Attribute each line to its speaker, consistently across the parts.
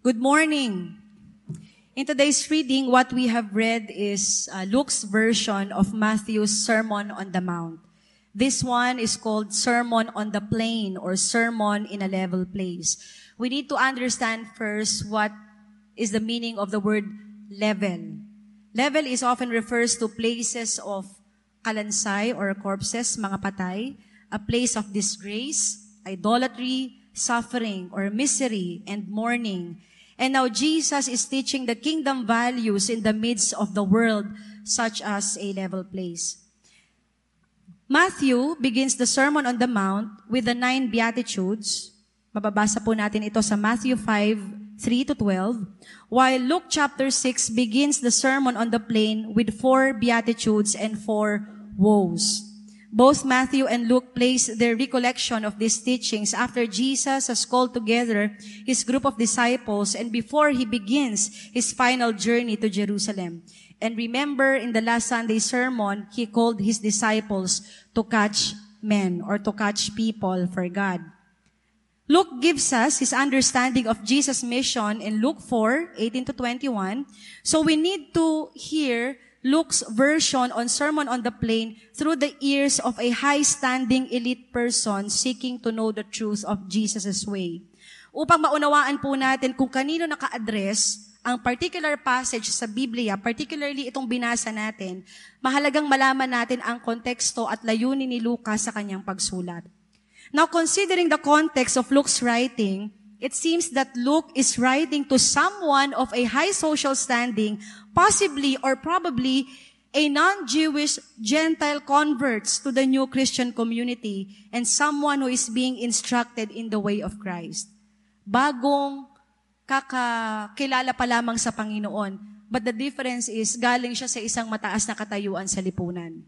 Speaker 1: Good morning. In today's reading, what we have read is uh, Luke's version of Matthew's Sermon on the Mount. This one is called Sermon on the Plain or Sermon in a Level Place. We need to understand first what is the meaning of the word level. Level is often refers to places of kalansay or corpses, mga patay, a place of disgrace, idolatry, suffering, or misery and mourning. And now Jesus is teaching the kingdom values in the midst of the world, such as a level place. Matthew begins the Sermon on the Mount with the nine Beatitudes. Mababasa po natin ito sa Matthew 5, 3 to 12. While Luke chapter 6 begins the Sermon on the Plain with four Beatitudes and four woes. Both Matthew and Luke place their recollection of these teachings after Jesus has called together his group of disciples and before he begins his final journey to Jerusalem. And remember in the last Sunday sermon, he called his disciples to catch men or to catch people for God. Luke gives us his understanding of Jesus' mission in Luke 4, 18 to 21. So we need to hear Luke's version on Sermon on the Plain through the ears of a high-standing elite person seeking to know the truth of Jesus' way. Upang maunawaan po natin kung kanino naka-address ang particular passage sa Biblia, particularly itong binasa natin, mahalagang malaman natin ang konteksto at layunin ni Lucas sa kanyang pagsulat. Now, considering the context of Luke's writing, it seems that Luke is writing to someone of a high social standing, possibly or probably a non-Jewish Gentile converts to the new Christian community and someone who is being instructed in the way of Christ. Bagong kakakilala pa lamang sa Panginoon. But the difference is, galing siya sa isang mataas na katayuan sa lipunan.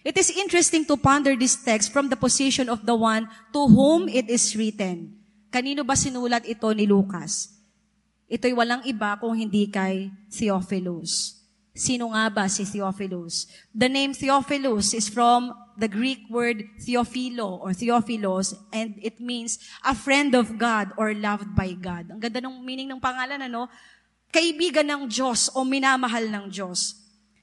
Speaker 1: It is interesting to ponder this text from the position of the one to whom it is written. Kanino ba sinulat ito ni Lucas? Ito'y walang iba kung hindi kay Theophilus. Sino nga ba si Theophilus? The name Theophilus is from the Greek word Theophilo or Theophilos and it means a friend of God or loved by God. Ang ganda ng meaning ng pangalan, ano? Kaibigan ng Diyos o minamahal ng Diyos.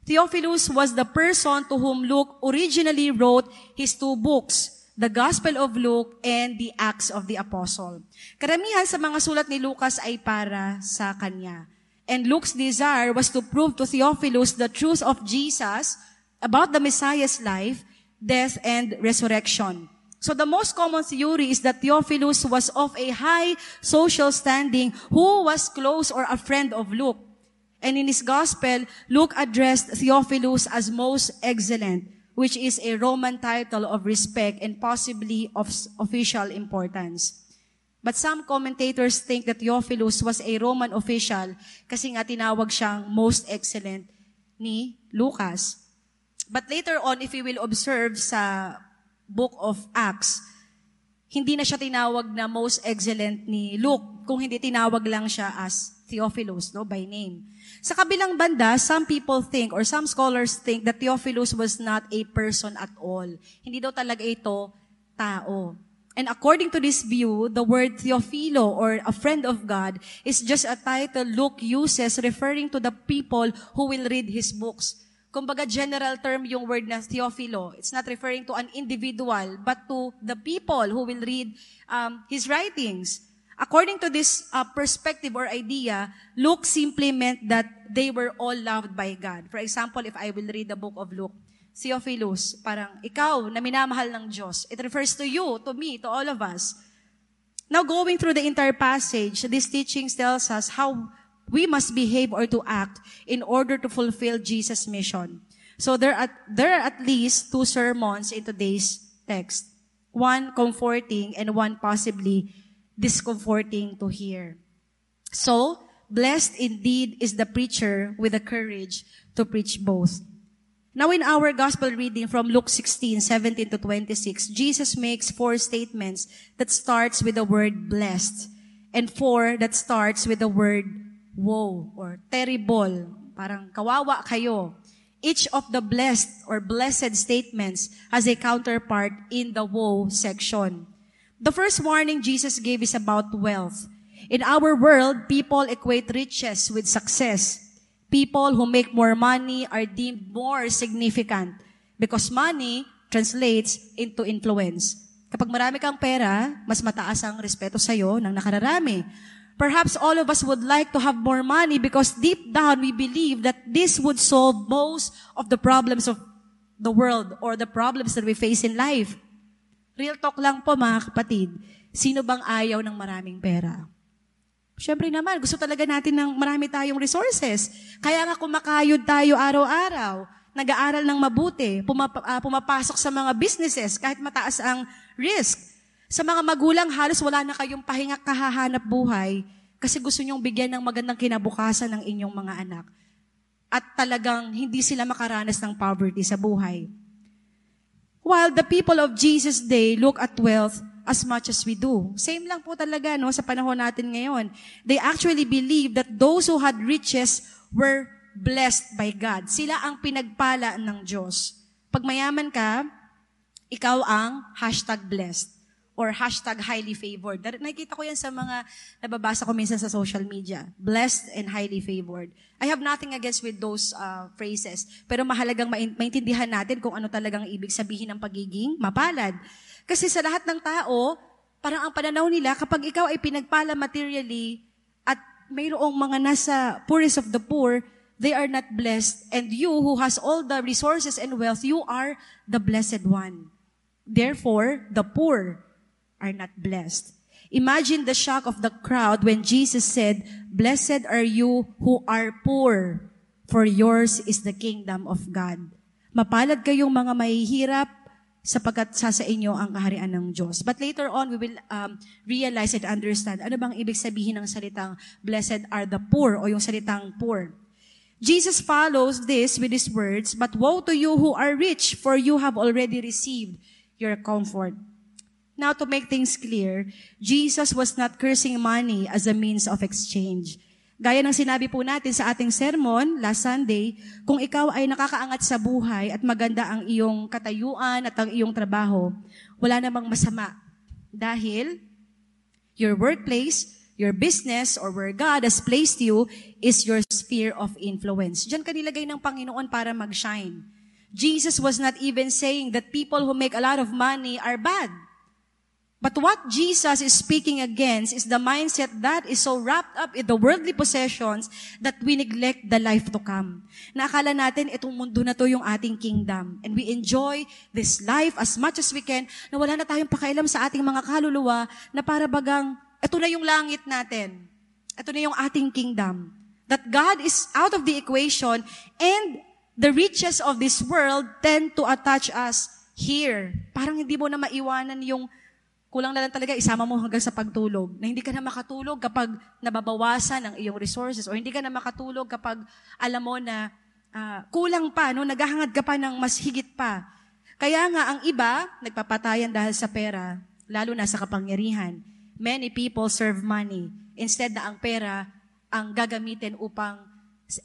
Speaker 1: Theophilus was the person to whom Luke originally wrote his two books, the Gospel of Luke, and the Acts of the Apostle. Karamihan sa mga sulat ni Lucas ay para sa kanya. And Luke's desire was to prove to Theophilus the truth of Jesus about the Messiah's life, death, and resurrection. So the most common theory is that Theophilus was of a high social standing who was close or a friend of Luke. And in his gospel, Luke addressed Theophilus as most excellent, which is a Roman title of respect and possibly of official importance. But some commentators think that Theophilus was a Roman official kasi nga tinawag siyang most excellent ni Lucas. But later on, if we will observe sa book of Acts, hindi na siya tinawag na most excellent ni Luke, kung hindi tinawag lang siya as Theophilus, no, by name. Sa kabilang banda, some people think or some scholars think that Theophilus was not a person at all. Hindi daw talaga ito tao. And according to this view, the word Theophilo or a friend of God is just a title Luke uses referring to the people who will read his books. Kumbaga general term yung word na Theophilo. It's not referring to an individual, but to the people who will read um, his writings. According to this uh, perspective or idea, Luke simply meant that they were all loved by God. For example, if I will read the book of Luke, Theophilus, parang ikaw na minamahal ng Diyos. It refers to you, to me, to all of us. Now, going through the entire passage, this teaching tells us how we must behave or to act in order to fulfill Jesus' mission. So there are, there are at least two sermons in today's text. One comforting and one possibly discomforting to hear. So, blessed indeed is the preacher with the courage to preach both. Now in our gospel reading from Luke 16, 17 to 26, Jesus makes four statements that starts with the word blessed and four that starts with the word woe or terrible. Parang kawawa kayo. Each of the blessed or blessed statements has a counterpart in the woe section. The first warning Jesus gave is about wealth. In our world, people equate riches with success. People who make more money are deemed more significant because money translates into influence. Kapag marami kang pera, mas mataas ang respeto sa'yo ng nakararami. Perhaps all of us would like to have more money because deep down we believe that this would solve most of the problems of the world or the problems that we face in life. Real talk lang po mga kapatid. Sino bang ayaw ng maraming pera? Siyempre naman, gusto talaga natin ng marami tayong resources. Kaya nga kumakayod tayo araw-araw, nag-aaral ng mabuti, pumap- uh, pumapasok sa mga businesses kahit mataas ang risk. Sa mga magulang, halos wala na kayong pahinga kahahanap buhay kasi gusto nyong bigyan ng magandang kinabukasan ng inyong mga anak. At talagang hindi sila makaranas ng poverty sa buhay. While the people of Jesus' day look at wealth as much as we do. Same lang po talaga no sa panahon natin ngayon. They actually believe that those who had riches were blessed by God. Sila ang pinagpala ng Diyos. Pag mayaman ka, ikaw ang hashtag blessed or hashtag highly favored. Nakikita ko yan sa mga nababasa ko minsan sa social media. Blessed and highly favored. I have nothing against with those uh, phrases. Pero mahalagang maintindihan natin kung ano talagang ibig sabihin ng pagiging mapalad. Kasi sa lahat ng tao, parang ang pananaw nila, kapag ikaw ay pinagpala materially at mayroong mga nasa poorest of the poor, they are not blessed. And you who has all the resources and wealth, you are the blessed one. Therefore, the poor are not blessed. Imagine the shock of the crowd when Jesus said, Blessed are you who are poor, for yours is the kingdom of God. Mapalad kayong mga mahihirap, sapagkat sa sa inyo ang kaharian ng Diyos. But later on, we will um, realize and understand ano bang ibig sabihin ng salitang blessed are the poor o yung salitang poor. Jesus follows this with his words, But woe to you who are rich, for you have already received your comfort. Now, to make things clear, Jesus was not cursing money as a means of exchange. Gaya ng sinabi po natin sa ating sermon last Sunday, kung ikaw ay nakakaangat sa buhay at maganda ang iyong katayuan at ang iyong trabaho, wala namang masama. Dahil your workplace, your business, or where God has placed you is your sphere of influence. Diyan ka nilagay ng Panginoon para mag-shine. Jesus was not even saying that people who make a lot of money are bad. But what Jesus is speaking against is the mindset that is so wrapped up in the worldly possessions that we neglect the life to come. Nakala natin itong mundo na to yung ating kingdom. And we enjoy this life as much as we can na wala na tayong pakailam sa ating mga kaluluwa na para bagang ito na yung langit natin. Ito na yung ating kingdom. That God is out of the equation and the riches of this world tend to attach us here. Parang hindi mo na maiwanan yung Kulang na lang talaga, isama mo hanggang sa pagtulog. Na hindi ka na makatulog kapag nababawasan ang iyong resources o hindi ka na makatulog kapag alam mo na uh, kulang pa, no? naghahangad ka pa ng mas higit pa. Kaya nga, ang iba, nagpapatayan dahil sa pera, lalo na sa kapangyarihan. Many people serve money. Instead na ang pera ang gagamitin upang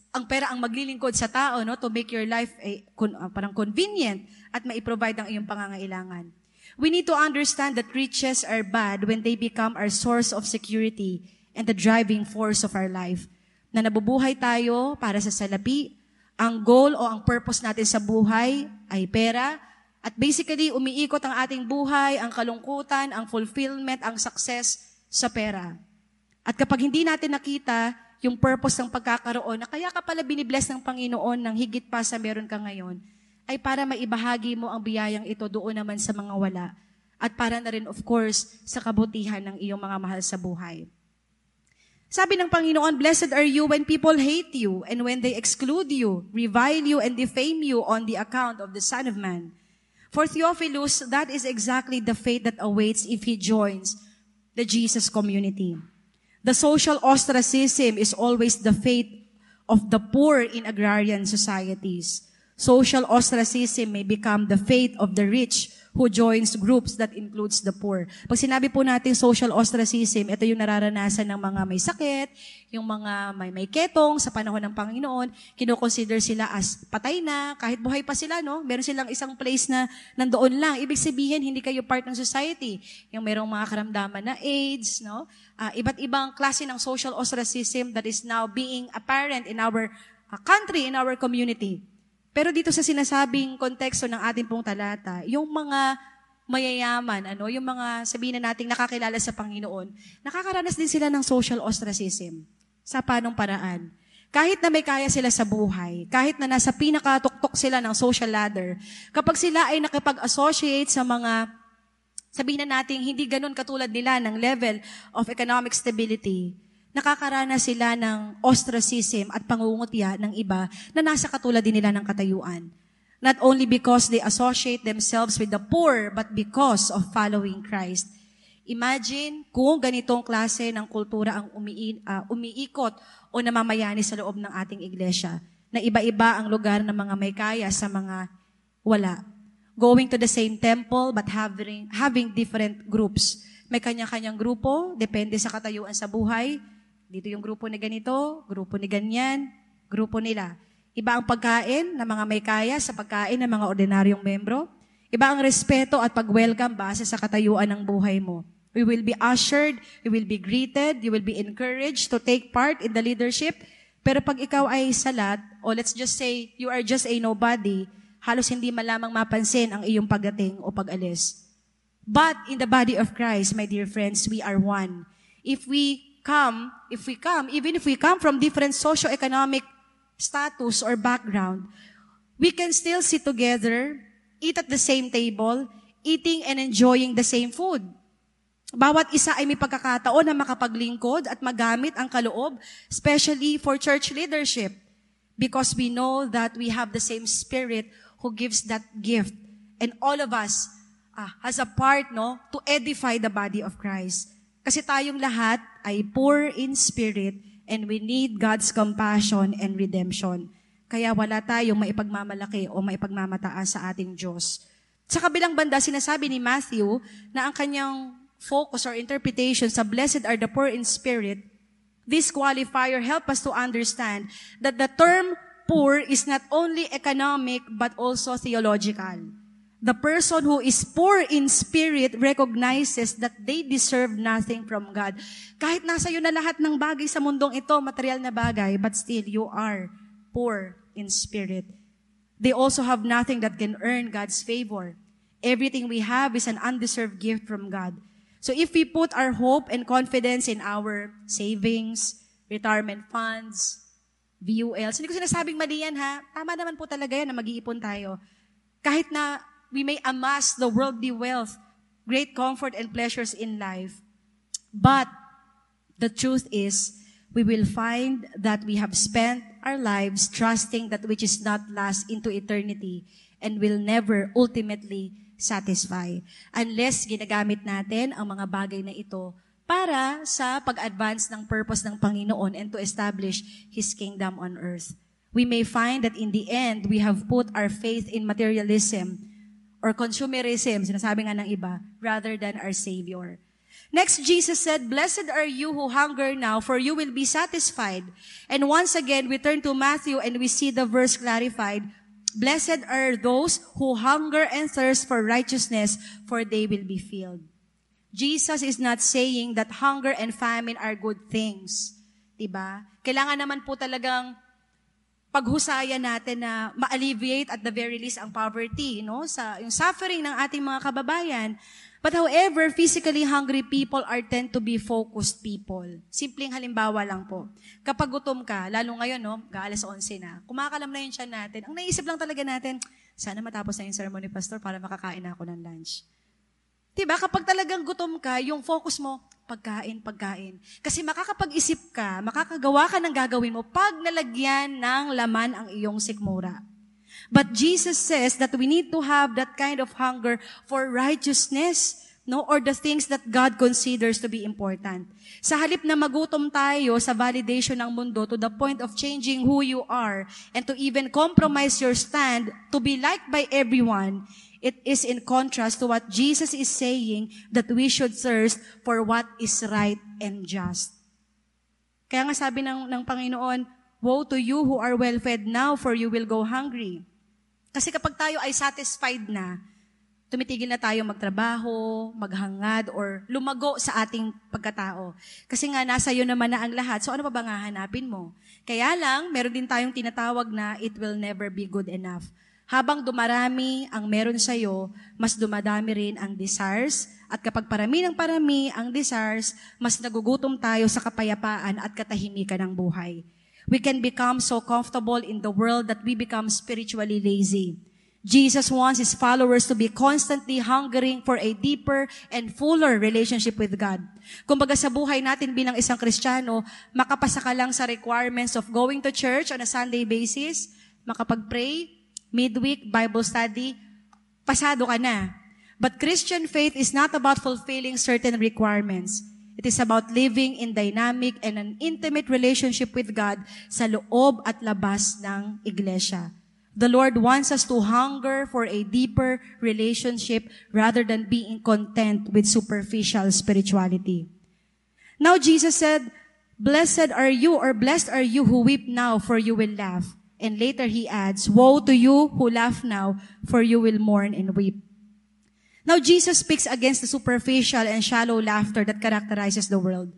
Speaker 1: ang pera ang maglilingkod sa tao no to make your life eh, kun, uh, parang convenient at mai-provide ang iyong pangangailangan. We need to understand that riches are bad when they become our source of security and the driving force of our life. Na nabubuhay tayo para sa salapi, ang goal o ang purpose natin sa buhay ay pera, at basically, umiikot ang ating buhay, ang kalungkutan, ang fulfillment, ang success sa pera. At kapag hindi natin nakita yung purpose ng pagkakaroon, na kaya ka pala binibless ng Panginoon ng higit pa sa meron ka ngayon, ay para maibahagi mo ang biyayang ito doon naman sa mga wala. At para na rin, of course, sa kabutihan ng iyong mga mahal sa buhay. Sabi ng Panginoon, Blessed are you when people hate you and when they exclude you, revile you, and defame you on the account of the Son of Man. For Theophilus, that is exactly the fate that awaits if he joins the Jesus community. The social ostracism is always the fate of the poor in agrarian societies. Social ostracism may become the fate of the rich who joins groups that includes the poor. Pag sinabi po natin social ostracism, ito yung nararanasan ng mga may sakit, yung mga may may ketong sa panahon ng Panginoon, kinoconsider sila as patay na, kahit buhay pa sila, no? Meron silang isang place na nandoon lang. Ibig sabihin, hindi kayo part ng society. Yung merong mga karamdaman na AIDS, no? Uh, iba't ibang klase ng social ostracism that is now being apparent in our uh, country, in our community. Pero dito sa sinasabing konteksto ng ating pong talata, yung mga mayayaman, ano, yung mga sabihin na nating nakakilala sa Panginoon, nakakaranas din sila ng social ostracism. Sa panong paraan. Kahit na may kaya sila sa buhay, kahit na nasa pinakatuktok sila ng social ladder, kapag sila ay nakipag-associate sa mga, sabihin na natin, hindi ganun katulad nila ng level of economic stability, nakakaranas sila ng ostracism at pangungutya ng iba na nasa katulad din nila ng katayuan. Not only because they associate themselves with the poor, but because of following Christ. Imagine kung ganitong klase ng kultura ang umi- uh, umiikot o namamayani sa loob ng ating iglesia, na iba-iba ang lugar ng mga may kaya sa mga wala. Going to the same temple but having, having different groups. May kanya-kanyang grupo, depende sa katayuan sa buhay, dito yung grupo ni ganito, grupo ni ganyan, grupo nila. Iba ang pagkain ng mga may kaya sa pagkain ng mga ordinaryong membro. Iba ang respeto at pag-welcome base sa katayuan ng buhay mo. We will be ushered, we will be greeted, you will be encouraged to take part in the leadership. Pero pag ikaw ay salat, o let's just say, you are just a nobody, halos hindi malamang mapansin ang iyong pagdating o pag-alis. But in the body of Christ, my dear friends, we are one. If we come, if we come, even if we come from different socio-economic status or background, we can still sit together, eat at the same table, eating and enjoying the same food. Bawat isa ay may pagkakataon na makapaglingkod at magamit ang kaloob, especially for church leadership. Because we know that we have the same spirit who gives that gift. And all of us uh, has a part no, to edify the body of Christ. Kasi tayong lahat ay poor in spirit and we need God's compassion and redemption. Kaya wala tayong maipagmamalaki o maipagmamataas sa ating Diyos. Sa kabilang banda, sinasabi ni Matthew na ang kanyang focus or interpretation sa blessed are the poor in spirit, this qualifier help us to understand that the term poor is not only economic but also theological. The person who is poor in spirit recognizes that they deserve nothing from God. Kahit nasa iyo na lahat ng bagay sa mundong ito, material na bagay, but still you are poor in spirit. They also have nothing that can earn God's favor. Everything we have is an undeserved gift from God. So if we put our hope and confidence in our savings, retirement funds, VULs, hindi ko sinasabing mali yan ha. Tama naman po talaga yan na mag-iipon tayo. Kahit na we may amass the worldly wealth, great comfort and pleasures in life. But the truth is, we will find that we have spent our lives trusting that which is not last into eternity and will never ultimately satisfy unless ginagamit natin ang mga bagay na ito para sa pag-advance ng purpose ng Panginoon and to establish His kingdom on earth. We may find that in the end, we have put our faith in materialism or consumerism, sinasabi nga ng iba, rather than our Savior. Next, Jesus said, Blessed are you who hunger now, for you will be satisfied. And once again, we turn to Matthew and we see the verse clarified. Blessed are those who hunger and thirst for righteousness, for they will be filled. Jesus is not saying that hunger and famine are good things. Diba? Kailangan naman po talagang paghusayan natin na ma-alleviate at the very least ang poverty, no? Sa yung suffering ng ating mga kababayan. But however, physically hungry people are tend to be focused people. Simpleng halimbawa lang po. Kapag gutom ka, lalo ngayon, no, gaalas 11 na, kumakalam na yung tiyan natin. Ang naisip lang talaga natin, sana matapos na yung sermon ni Pastor para makakain ako ng lunch. Diba? Kapag talagang gutom ka, yung focus mo, pagkain, pagkain. Kasi makakapag-isip ka, makakagawa ka ng gagawin mo pag nalagyan ng laman ang iyong sikmura. But Jesus says that we need to have that kind of hunger for righteousness, no? Or the things that God considers to be important. Sa halip na magutom tayo sa validation ng mundo to the point of changing who you are and to even compromise your stand to be liked by everyone, it is in contrast to what Jesus is saying that we should thirst for what is right and just. Kaya nga sabi ng, ng Panginoon, Woe to you who are well-fed now, for you will go hungry. Kasi kapag tayo ay satisfied na, tumitigil na tayo magtrabaho, maghangad, or lumago sa ating pagkatao. Kasi nga, nasa iyo naman na ang lahat. So ano pa ba nga hanapin mo? Kaya lang, meron din tayong tinatawag na it will never be good enough. Habang dumarami ang meron sa iyo, mas dumadami rin ang desires. At kapag parami ng parami ang desires, mas nagugutom tayo sa kapayapaan at katahimikan ng buhay. We can become so comfortable in the world that we become spiritually lazy. Jesus wants his followers to be constantly hungering for a deeper and fuller relationship with God. Kumbaga sa buhay natin bilang isang Kristiyano, makapasa ka lang sa requirements of going to church on a Sunday basis, makapag-pray, midweek, Bible study, pasado ka na. But Christian faith is not about fulfilling certain requirements. It is about living in dynamic and an intimate relationship with God sa loob at labas ng iglesia. The Lord wants us to hunger for a deeper relationship rather than being content with superficial spirituality. Now Jesus said, Blessed are you or blessed are you who weep now for you will laugh. And later he adds, Woe to you who laugh now for you will mourn and weep. Now, Jesus speaks against the superficial and shallow laughter that characterizes the world.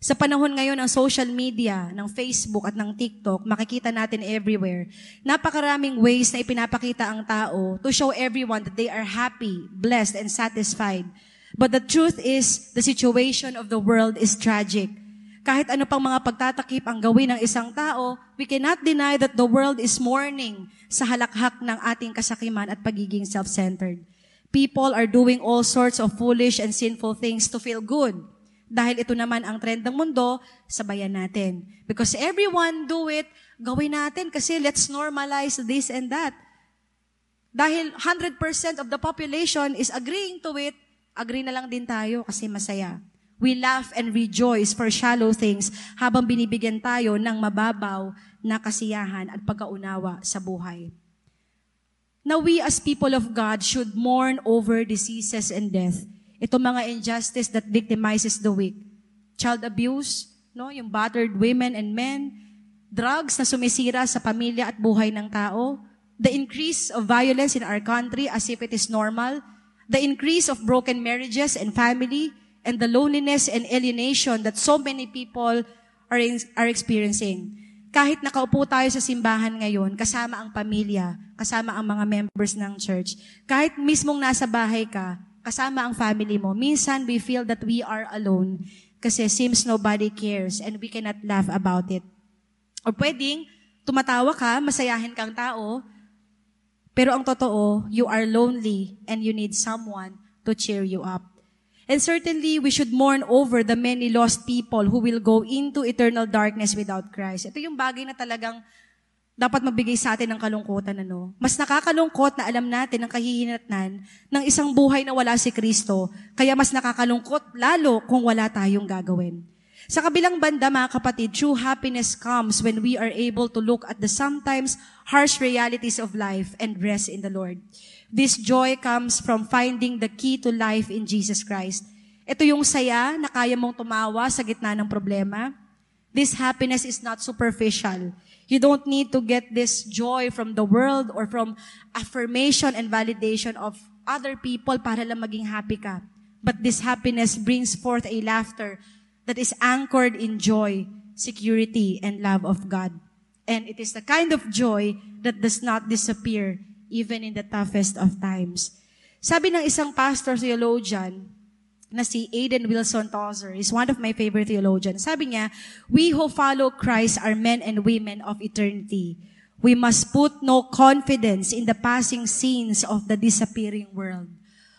Speaker 1: Sa panahon ngayon ng social media, ng Facebook at ng TikTok, makikita natin everywhere, napakaraming ways na ipinapakita ang tao to show everyone that they are happy, blessed, and satisfied. But the truth is, the situation of the world is tragic. Kahit ano pang mga pagtatakip ang gawin ng isang tao, we cannot deny that the world is mourning sa halakhak ng ating kasakiman at pagiging self-centered. People are doing all sorts of foolish and sinful things to feel good. Dahil ito naman ang trend ng mundo, sabayan natin. Because everyone do it, gawin natin kasi let's normalize this and that. Dahil 100% of the population is agreeing to it, agree na lang din tayo kasi masaya. We laugh and rejoice for shallow things habang binibigyan tayo ng mababaw na kasiyahan at pagkaunawa sa buhay. Now we as people of God should mourn over diseases and death. Ito mga injustice that victimizes the weak. Child abuse, no, yung battered women and men, drugs na sumisira sa pamilya at buhay ng tao, the increase of violence in our country as if it is normal, the increase of broken marriages and family, and the loneliness and alienation that so many people are, in, are experiencing. Kahit nakaupo tayo sa simbahan ngayon, kasama ang pamilya, kasama ang mga members ng church, kahit mismong nasa bahay ka, kasama ang family mo, minsan we feel that we are alone kasi seems nobody cares and we cannot laugh about it. O pwedeng, tumatawa ka, masayahin kang tao, pero ang totoo, you are lonely and you need someone to cheer you up. And certainly, we should mourn over the many lost people who will go into eternal darkness without Christ. Ito yung bagay na talagang dapat mabigay sa atin ng kalungkutan. Ano? Mas nakakalungkot na alam natin ang kahihinatnan ng isang buhay na wala si Kristo, kaya mas nakakalungkot lalo kung wala tayong gagawin. Sa kabilang banda, mga kapatid, true happiness comes when we are able to look at the sometimes harsh realities of life and rest in the Lord. This joy comes from finding the key to life in Jesus Christ. Ito yung saya na kaya mong tumawa sa gitna ng problema. This happiness is not superficial. You don't need to get this joy from the world or from affirmation and validation of other people para lang maging happy ka. But this happiness brings forth a laughter that is anchored in joy, security, and love of God. And it is the kind of joy that does not disappear even in the toughest of times. Sabi ng isang pastor theologian na si Aiden Wilson Tozer, is one of my favorite theologians. Sabi niya, we who follow Christ are men and women of eternity. We must put no confidence in the passing scenes of the disappearing world.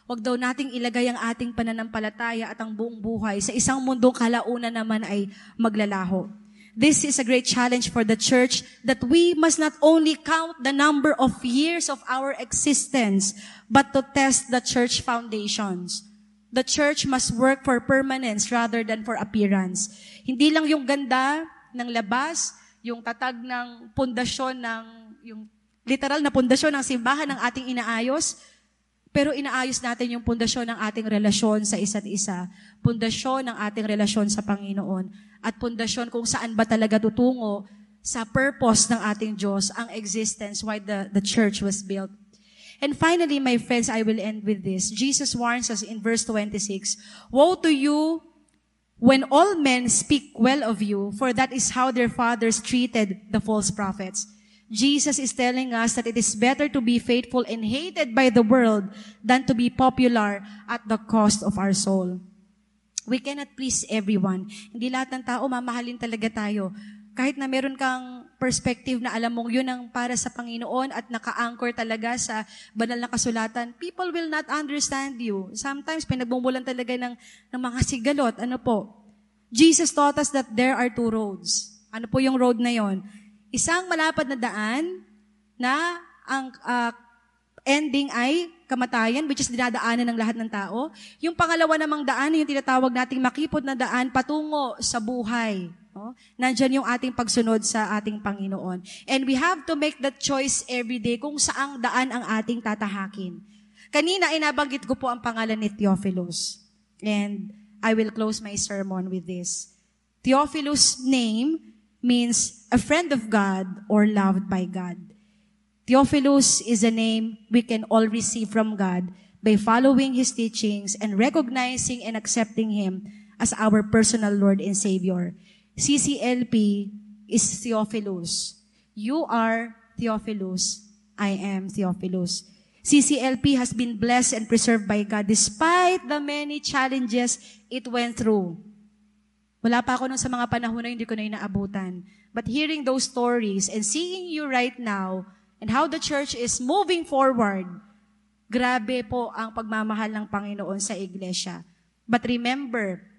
Speaker 1: Huwag daw nating ilagay ang ating pananampalataya at ang buong buhay sa isang mundong kalaunan naman ay maglalaho. This is a great challenge for the church that we must not only count the number of years of our existence, but to test the church foundations. The church must work for permanence rather than for appearance. Hindi lang yung ganda ng labas, yung tatag ng pundasyon ng, yung literal na pundasyon ng simbahan ng ating inaayos, pero inaayos natin yung pundasyon ng ating relasyon sa isa't isa, pundasyon ng ating relasyon sa Panginoon, at pundasyon kung saan ba talaga tutungo sa purpose ng ating Diyos, ang existence, why the, the church was built. And finally, my friends, I will end with this. Jesus warns us in verse 26, Woe to you when all men speak well of you, for that is how their fathers treated the false prophets. Jesus is telling us that it is better to be faithful and hated by the world than to be popular at the cost of our soul. We cannot please everyone. Hindi lahat ng tao mamahalin talaga tayo. Kahit na meron kang perspective na alam mong yun ang para sa Panginoon at naka-anchor talaga sa banal na kasulatan, people will not understand you. Sometimes pinagbumulan talaga ng, ng mga sigalot. Ano po? Jesus taught us that there are two roads. Ano po yung road na yon? Isang malapad na daan na ang uh, ending ay kamatayan, which is dinadaanan ng lahat ng tao. Yung pangalawa namang daan, yung tinatawag nating makipot na daan patungo sa buhay. No? Nandyan yung ating pagsunod sa ating Panginoon. And we have to make that choice every day kung saang daan ang ating tatahakin. Kanina, inabanggit ko po ang pangalan ni Theophilus. And I will close my sermon with this. Theophilus' name means a friend of God or loved by God. Theophilus is a name we can all receive from God by following his teachings and recognizing and accepting him as our personal Lord and Savior. CCLP is Theophilus. You are Theophilus. I am Theophilus. CCLP has been blessed and preserved by God despite the many challenges it went through. Wala pa ako nung sa mga panahon na hindi ko na inaabutan. But hearing those stories and seeing you right now and how the church is moving forward, grabe po ang pagmamahal ng Panginoon sa iglesia. But remember,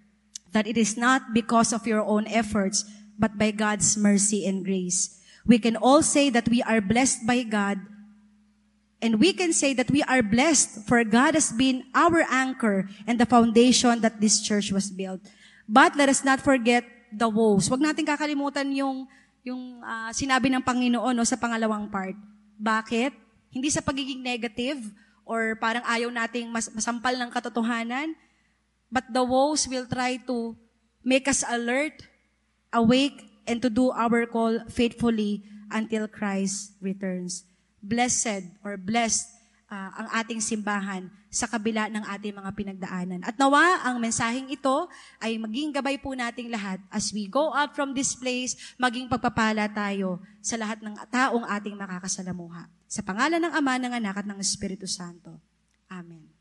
Speaker 1: that it is not because of your own efforts, but by God's mercy and grace. We can all say that we are blessed by God, and we can say that we are blessed for God has been our anchor and the foundation that this church was built. But let us not forget the woes. Huwag natin kakalimutan yung, yung uh, sinabi ng Panginoon no, sa pangalawang part. Bakit? Hindi sa pagiging negative or parang ayaw nating mas, masampal ng katotohanan, But the woes will try to make us alert, awake, and to do our call faithfully until Christ returns. Blessed or blessed uh, ang ating simbahan sa kabila ng ating mga pinagdaanan. At nawa, ang mensaheng ito ay maging gabay po nating lahat as we go out from this place, maging pagpapala tayo sa lahat ng taong ating makakasalamuha. Sa pangalan ng Ama, ng Anak at ng Espiritu Santo. Amen.